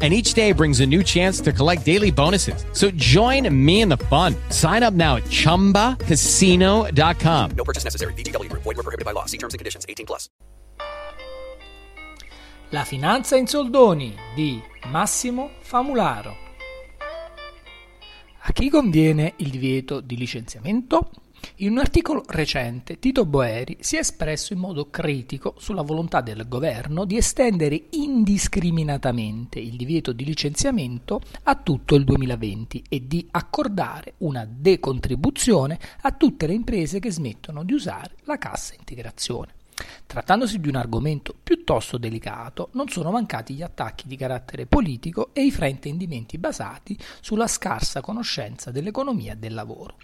and each day brings a new chance to collect daily bonuses. So join me in the fun. Sign up now at ChumbaCasino.com. No purchase necessary. VGW Group. Void were prohibited by law. See terms and conditions. 18 plus. La finanza in soldoni di Massimo Famularo. A chi conviene il divieto di licenziamento? In un articolo recente Tito Boeri si è espresso in modo critico sulla volontà del governo di estendere indiscriminatamente il divieto di licenziamento a tutto il 2020 e di accordare una decontribuzione a tutte le imprese che smettono di usare la cassa integrazione. Trattandosi di un argomento piuttosto delicato, non sono mancati gli attacchi di carattere politico e i fraintendimenti basati sulla scarsa conoscenza dell'economia del lavoro.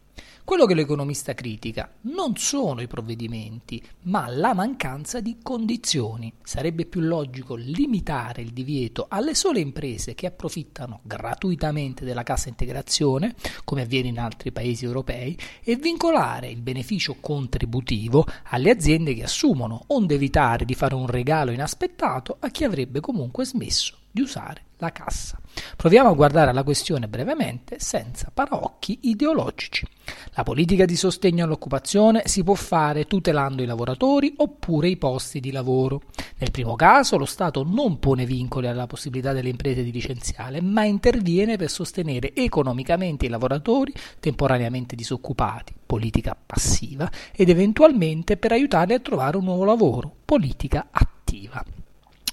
Quello che l'economista critica non sono i provvedimenti, ma la mancanza di condizioni. Sarebbe più logico limitare il divieto alle sole imprese che approfittano gratuitamente della cassa integrazione, come avviene in altri paesi europei, e vincolare il beneficio contributivo alle aziende che assumono, onde evitare di fare un regalo inaspettato a chi avrebbe comunque smesso di usare la cassa. Proviamo a guardare la questione brevemente, senza paraocchi ideologici. La politica di sostegno all'occupazione si può fare tutelando i lavoratori oppure i posti di lavoro. Nel primo caso lo Stato non pone vincoli alla possibilità delle imprese di licenziare, ma interviene per sostenere economicamente i lavoratori temporaneamente disoccupati, politica passiva, ed eventualmente per aiutarli a trovare un nuovo lavoro, politica attiva.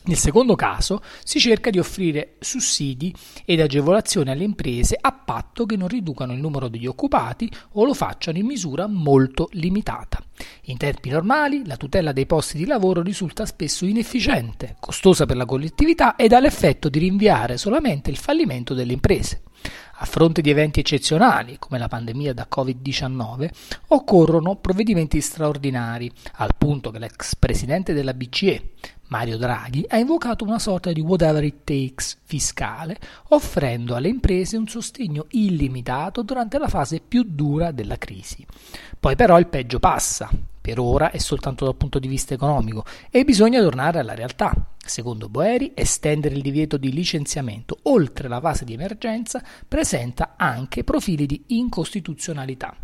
Nel secondo caso si cerca di offrire sussidi ed agevolazioni alle imprese a patto che non riducano il numero degli occupati o lo facciano in misura molto limitata. In tempi normali la tutela dei posti di lavoro risulta spesso inefficiente, costosa per la collettività ed ha l'effetto di rinviare solamente il fallimento delle imprese. A fronte di eventi eccezionali, come la pandemia da Covid-19, occorrono provvedimenti straordinari, al punto che l'ex presidente della BCE, Mario Draghi ha invocato una sorta di whatever it takes fiscale, offrendo alle imprese un sostegno illimitato durante la fase più dura della crisi. Poi però il peggio passa, per ora è soltanto dal punto di vista economico e bisogna tornare alla realtà. Secondo Boeri, estendere il divieto di licenziamento oltre la fase di emergenza presenta anche profili di incostituzionalità.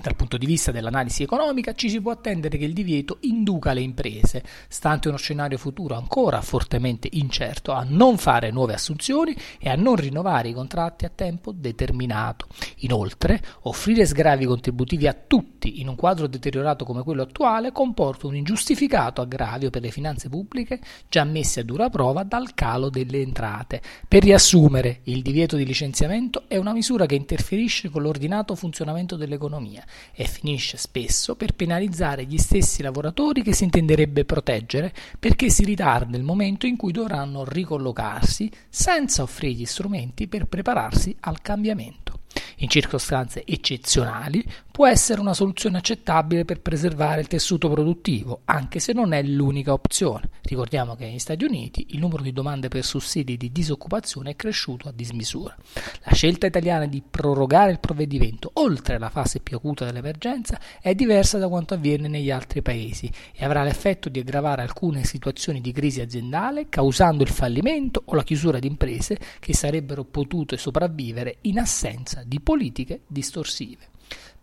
Dal punto di vista dell'analisi economica ci si può attendere che il divieto induca le imprese, stante uno scenario futuro ancora fortemente incerto, a non fare nuove assunzioni e a non rinnovare i contratti a tempo determinato. Inoltre, offrire sgravi contributivi a tutti in un quadro deteriorato come quello attuale comporta un ingiustificato aggravio per le finanze pubbliche già messe a dura prova dal calo delle entrate. Per riassumere, il divieto di licenziamento è una misura che interferisce con l'ordinato funzionamento dell'economia e finisce spesso per penalizzare gli stessi lavoratori che si intenderebbe proteggere perché si ritarda il momento in cui dovranno ricollocarsi senza offrire gli strumenti per prepararsi al cambiamento. In circostanze eccezionali può essere una soluzione accettabile per preservare il tessuto produttivo, anche se non è l'unica opzione. Ricordiamo che negli Stati Uniti il numero di domande per sussidi di disoccupazione è cresciuto a dismisura. La scelta italiana di prorogare il provvedimento oltre la fase più acuta dell'emergenza è diversa da quanto avviene negli altri paesi e avrà l'effetto di aggravare alcune situazioni di crisi aziendale causando il fallimento o la chiusura di imprese che sarebbero potute sopravvivere in assenza di politiche distorsive.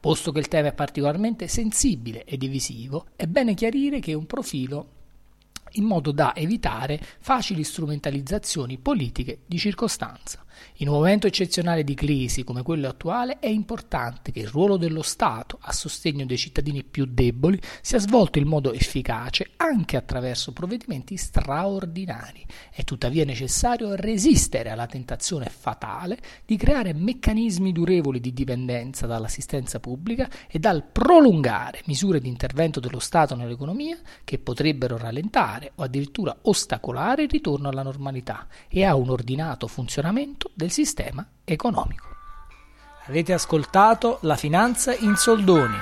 Posto che il tema è particolarmente sensibile e divisivo, è bene chiarire che un profilo in modo da evitare facili strumentalizzazioni politiche di circostanza. In un momento eccezionale di crisi come quello attuale è importante che il ruolo dello Stato a sostegno dei cittadini più deboli sia svolto in modo efficace anche attraverso provvedimenti straordinari. È tuttavia necessario resistere alla tentazione fatale di creare meccanismi durevoli di dipendenza dall'assistenza pubblica e dal prolungare misure di intervento dello Stato nell'economia che potrebbero rallentare o addirittura ostacolare il ritorno alla normalità e a un ordinato funzionamento del sistema economico. Avete ascoltato La finanza in soldoni.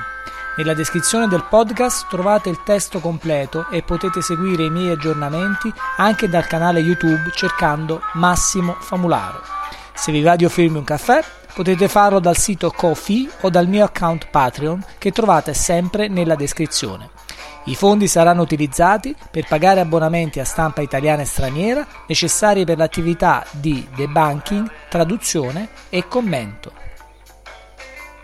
Nella descrizione del podcast trovate il testo completo e potete seguire i miei aggiornamenti anche dal canale YouTube cercando Massimo Famularo. Se vi va di offrirmi un caffè, potete farlo dal sito Kofi o dal mio account Patreon che trovate sempre nella descrizione. I fondi saranno utilizzati per pagare abbonamenti a stampa italiana e straniera necessari per l'attività di debunking, traduzione e commento.